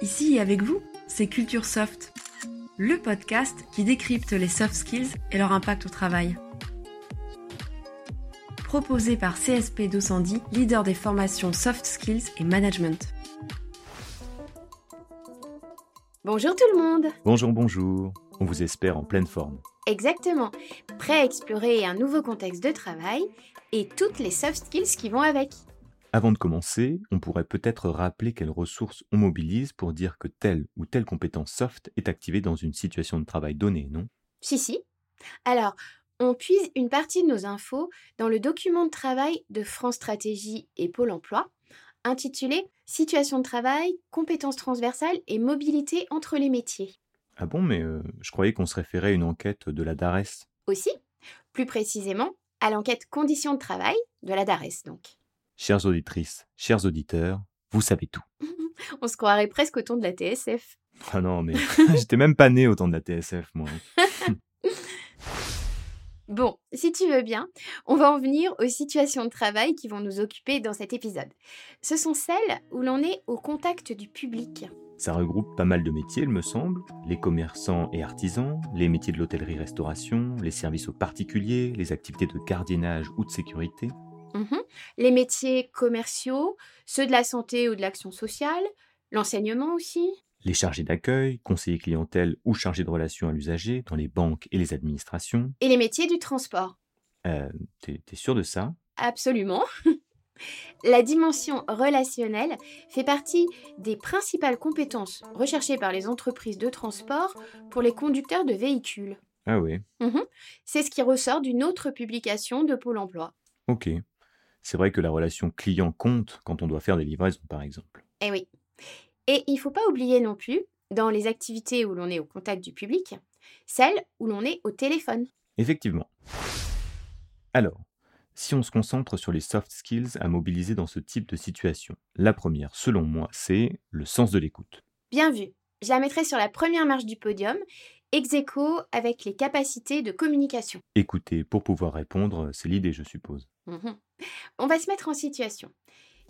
Ici et avec vous, c'est Culture Soft, le podcast qui décrypte les soft skills et leur impact au travail. Proposé par CSP 210, leader des formations soft skills et management. Bonjour tout le monde Bonjour, bonjour. On vous espère en pleine forme. Exactement. Prêt à explorer un nouveau contexte de travail et toutes les soft skills qui vont avec. Avant de commencer, on pourrait peut-être rappeler quelles ressources on mobilise pour dire que telle ou telle compétence soft est activée dans une situation de travail donnée, non? Si, si. Alors, on puise une partie de nos infos dans le document de travail de France Stratégie et Pôle Emploi, intitulé Situation de travail, compétences transversales et mobilité entre les métiers. Ah bon, mais euh, je croyais qu'on se référait à une enquête de la DARES. Aussi, plus précisément, à l'enquête Conditions de travail de la DARES donc. Chères auditrices, chers auditeurs, vous savez tout. On se croirait presque au ton de la TSF. Ah non, mais j'étais même pas né au temps de la TSF, moi. Bon, si tu veux bien, on va en venir aux situations de travail qui vont nous occuper dans cet épisode. Ce sont celles où l'on est au contact du public. Ça regroupe pas mal de métiers, il me semble. Les commerçants et artisans, les métiers de l'hôtellerie-restauration, les services aux particuliers, les activités de gardiennage ou de sécurité. Mhm. Les métiers commerciaux, ceux de la santé ou de l'action sociale, l'enseignement aussi. Les chargés d'accueil, conseillers clientèle ou chargés de relations à l'usager dans les banques et les administrations. Et les métiers du transport. Euh, T'es sûr de ça? Absolument. La dimension relationnelle fait partie des principales compétences recherchées par les entreprises de transport pour les conducteurs de véhicules. Ah ouais, Mhm. C'est ce qui ressort d'une autre publication de Pôle Emploi. ok. C'est vrai que la relation client compte quand on doit faire des livraisons, par exemple. Eh oui. Et il ne faut pas oublier non plus, dans les activités où l'on est au contact du public, celles où l'on est au téléphone. Effectivement. Alors, si on se concentre sur les soft skills à mobiliser dans ce type de situation, la première, selon moi, c'est le sens de l'écoute. Bien vu. Je la mettrai sur la première marche du podium, ex aequo avec les capacités de communication. Écouter pour pouvoir répondre, c'est l'idée, je suppose. Mhm. On va se mettre en situation.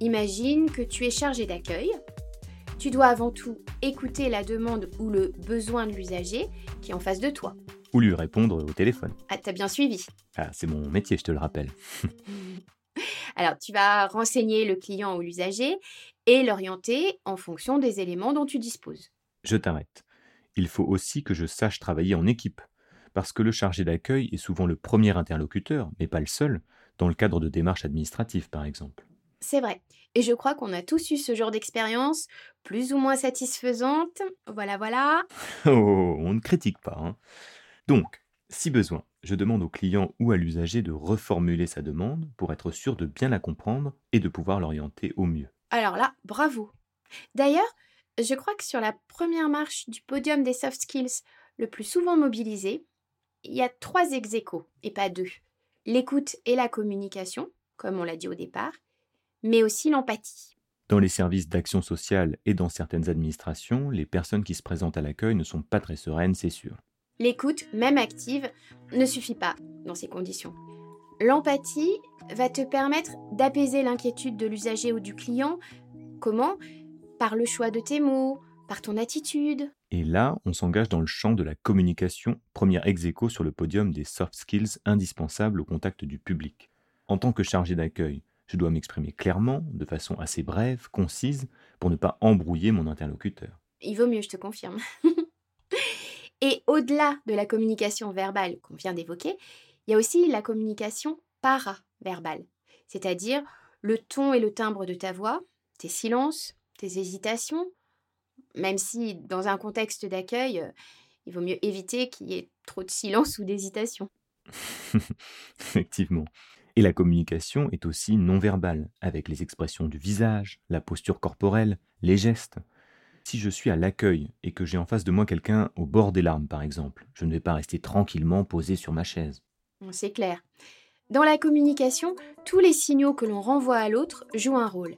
Imagine que tu es chargé d'accueil. Tu dois avant tout écouter la demande ou le besoin de l'usager qui est en face de toi. Ou lui répondre au téléphone. Ah, t'as bien suivi. Ah, c'est mon métier, je te le rappelle. Alors, tu vas renseigner le client ou l'usager et l'orienter en fonction des éléments dont tu disposes. Je t'arrête. Il faut aussi que je sache travailler en équipe, parce que le chargé d'accueil est souvent le premier interlocuteur, mais pas le seul, dans le cadre de démarches administratives, par exemple. C'est vrai. Et je crois qu'on a tous eu ce genre d'expérience, plus ou moins satisfaisante. Voilà, voilà. Oh, on ne critique pas. hein. Donc, si besoin, je demande au client ou à l'usager de reformuler sa demande pour être sûr de bien la comprendre et de pouvoir l'orienter au mieux. Alors là, bravo. D'ailleurs, je crois que sur la première marche du podium des soft skills le plus souvent mobilisé, il y a trois ex et pas deux. L'écoute et la communication, comme on l'a dit au départ, mais aussi l'empathie. Dans les services d'action sociale et dans certaines administrations, les personnes qui se présentent à l'accueil ne sont pas très sereines, c'est sûr. L'écoute, même active, ne suffit pas dans ces conditions. L'empathie va te permettre d'apaiser l'inquiétude de l'usager ou du client. Comment? Par le choix de tes mots, par ton attitude. Et là, on s'engage dans le champ de la communication, première ex aequo sur le podium des soft skills indispensables au contact du public. En tant que chargé d'accueil, je dois m'exprimer clairement, de façon assez brève, concise, pour ne pas embrouiller mon interlocuteur. Il vaut mieux, je te confirme. Et au-delà de la communication verbale qu'on vient d'évoquer, il y a aussi la communication paraverbale, c'est-à-dire le ton et le timbre de ta voix, tes silences, tes hésitations, même si dans un contexte d'accueil, euh, il vaut mieux éviter qu'il y ait trop de silence ou d'hésitation. Effectivement. Et la communication est aussi non verbale, avec les expressions du visage, la posture corporelle, les gestes. Si je suis à l'accueil et que j'ai en face de moi quelqu'un au bord des larmes, par exemple, je ne vais pas rester tranquillement posé sur ma chaise. C'est clair. Dans la communication, tous les signaux que l'on renvoie à l'autre jouent un rôle.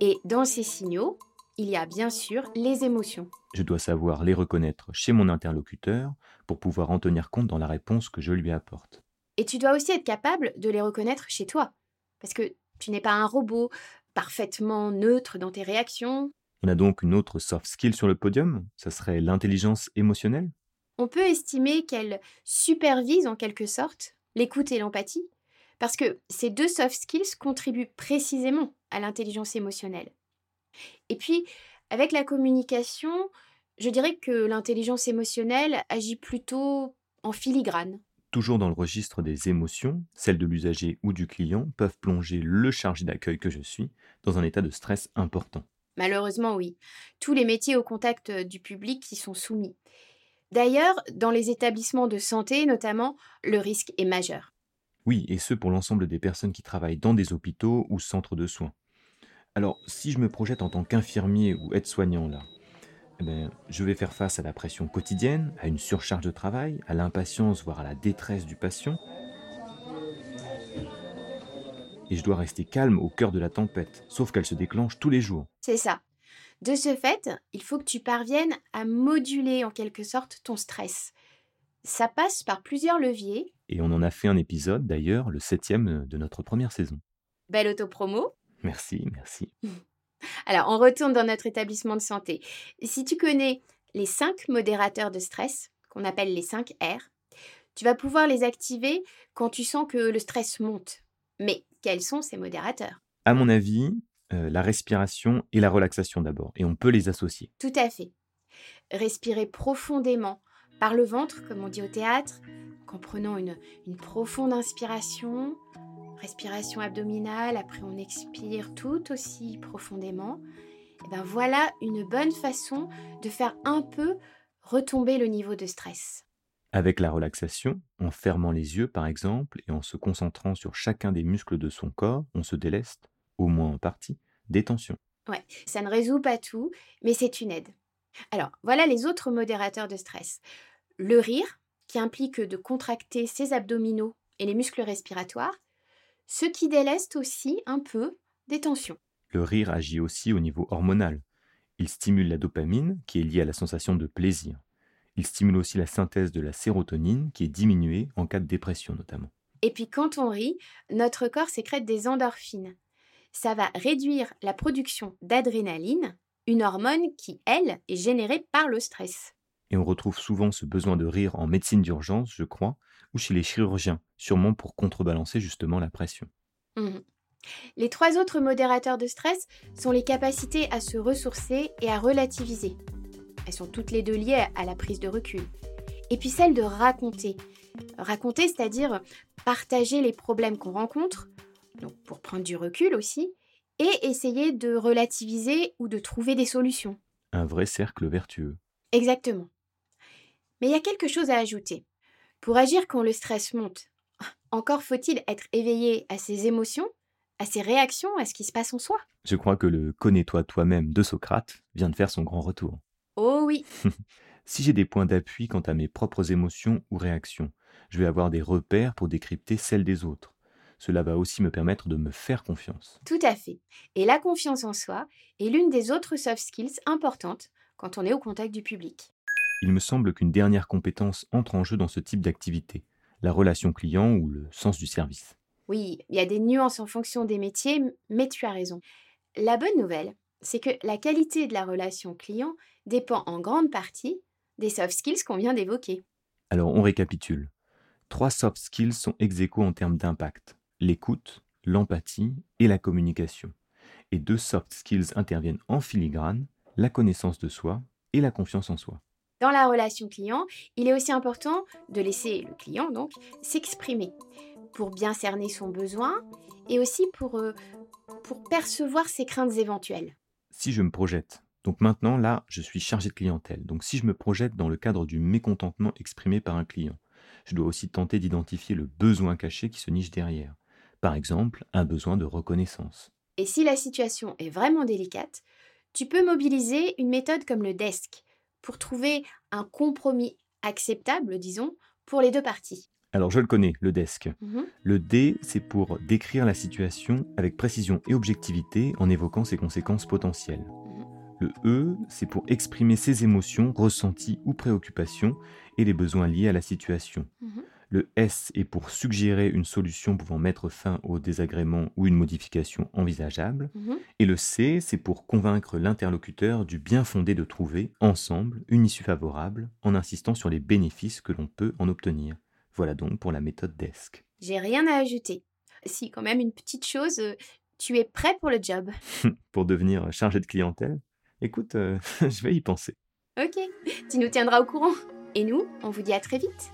Et dans ces signaux, il y a bien sûr les émotions. Je dois savoir les reconnaître chez mon interlocuteur pour pouvoir en tenir compte dans la réponse que je lui apporte. Et tu dois aussi être capable de les reconnaître chez toi. Parce que tu n'es pas un robot parfaitement neutre dans tes réactions. On a donc une autre soft skill sur le podium, ça serait l'intelligence émotionnelle On peut estimer qu'elle supervise en quelque sorte l'écoute et l'empathie, parce que ces deux soft skills contribuent précisément à l'intelligence émotionnelle. Et puis, avec la communication, je dirais que l'intelligence émotionnelle agit plutôt en filigrane. Toujours dans le registre des émotions, celles de l'usager ou du client peuvent plonger le chargé d'accueil que je suis dans un état de stress important. Malheureusement, oui. Tous les métiers au contact du public y sont soumis. D'ailleurs, dans les établissements de santé notamment, le risque est majeur. Oui, et ce pour l'ensemble des personnes qui travaillent dans des hôpitaux ou centres de soins. Alors, si je me projette en tant qu'infirmier ou aide-soignant là, eh ben, je vais faire face à la pression quotidienne, à une surcharge de travail, à l'impatience, voire à la détresse du patient. Et je dois rester calme au cœur de la tempête, sauf qu'elle se déclenche tous les jours. C'est ça. De ce fait, il faut que tu parviennes à moduler en quelque sorte ton stress. Ça passe par plusieurs leviers. Et on en a fait un épisode d'ailleurs, le septième de notre première saison. Belle autopromo. Merci, merci. Alors, on retourne dans notre établissement de santé. Si tu connais les cinq modérateurs de stress, qu'on appelle les 5 R, tu vas pouvoir les activer quand tu sens que le stress monte. Mais quels sont ces modérateurs? À mon avis, euh, la respiration et la relaxation d'abord, et on peut les associer. Tout à fait. Respirer profondément par le ventre, comme on dit au théâtre, en prenant une, une profonde inspiration, respiration abdominale, après on expire tout aussi profondément. Et ben voilà une bonne façon de faire un peu retomber le niveau de stress. Avec la relaxation, en fermant les yeux par exemple et en se concentrant sur chacun des muscles de son corps, on se déleste, au moins en partie, des tensions. Ouais, ça ne résout pas tout, mais c'est une aide. Alors, voilà les autres modérateurs de stress. Le rire, qui implique de contracter ses abdominaux et les muscles respiratoires, ce qui déleste aussi un peu des tensions. Le rire agit aussi au niveau hormonal. Il stimule la dopamine, qui est liée à la sensation de plaisir. Il stimule aussi la synthèse de la sérotonine, qui est diminuée en cas de dépression notamment. Et puis quand on rit, notre corps sécrète des endorphines. Ça va réduire la production d'adrénaline, une hormone qui, elle, est générée par le stress. Et on retrouve souvent ce besoin de rire en médecine d'urgence, je crois, ou chez les chirurgiens, sûrement pour contrebalancer justement la pression. Mmh. Les trois autres modérateurs de stress sont les capacités à se ressourcer et à relativiser. Elles sont toutes les deux liées à la prise de recul. Et puis celle de raconter. Raconter, c'est-à-dire partager les problèmes qu'on rencontre, donc pour prendre du recul aussi, et essayer de relativiser ou de trouver des solutions. Un vrai cercle vertueux. Exactement. Mais il y a quelque chose à ajouter. Pour agir quand le stress monte, encore faut-il être éveillé à ses émotions, à ses réactions, à ce qui se passe en soi. Je crois que le connais-toi toi-même de Socrate vient de faire son grand retour. Oh oui. si j'ai des points d'appui quant à mes propres émotions ou réactions, je vais avoir des repères pour décrypter celles des autres. Cela va aussi me permettre de me faire confiance. Tout à fait. Et la confiance en soi est l'une des autres soft skills importantes quand on est au contact du public il me semble qu'une dernière compétence entre en jeu dans ce type d'activité, la relation client ou le sens du service. Oui, il y a des nuances en fonction des métiers, mais tu as raison. La bonne nouvelle, c'est que la qualité de la relation client dépend en grande partie des soft skills qu'on vient d'évoquer. Alors on récapitule. Trois soft skills sont ex en termes d'impact l'écoute, l'empathie et la communication. Et deux soft skills interviennent en filigrane la connaissance de soi et la confiance en soi. Dans la relation client, il est aussi important de laisser le client donc s'exprimer pour bien cerner son besoin et aussi pour, euh, pour percevoir ses craintes éventuelles. Si je me projette, donc maintenant là, je suis chargé de clientèle. Donc si je me projette dans le cadre du mécontentement exprimé par un client, je dois aussi tenter d'identifier le besoin caché qui se niche derrière. Par exemple, un besoin de reconnaissance. Et si la situation est vraiment délicate, tu peux mobiliser une méthode comme le desk, pour trouver un compromis acceptable, disons, pour les deux parties. Alors je le connais, le desk. Mhm. Le D, c'est pour décrire la situation avec précision et objectivité en évoquant ses conséquences potentielles. Mhm. Le E, c'est pour exprimer ses émotions, ressentis ou préoccupations et les besoins liés à la situation. Mhm. Le S est pour suggérer une solution pouvant mettre fin au désagrément ou une modification envisageable. Mhm. Et le C, c'est pour convaincre l'interlocuteur du bien fondé de trouver, ensemble, une issue favorable en insistant sur les bénéfices que l'on peut en obtenir. Voilà donc pour la méthode DESC. J'ai rien à ajouter. Si, quand même, une petite chose. euh, Tu es prêt pour le job? Pour devenir chargé de clientèle? Écoute, euh, je vais y penser. Ok, tu nous tiendras au courant. Et nous, on vous dit à très vite.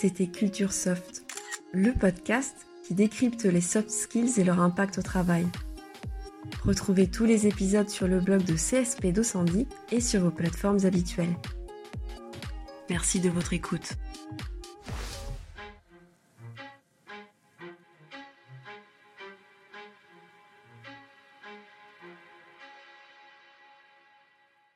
C'était Culture Soft, le podcast qui décrypte les soft skills et leur impact au travail. Retrouvez tous les épisodes sur le blog de CSP Docendie et sur vos plateformes habituelles. Merci de votre écoute.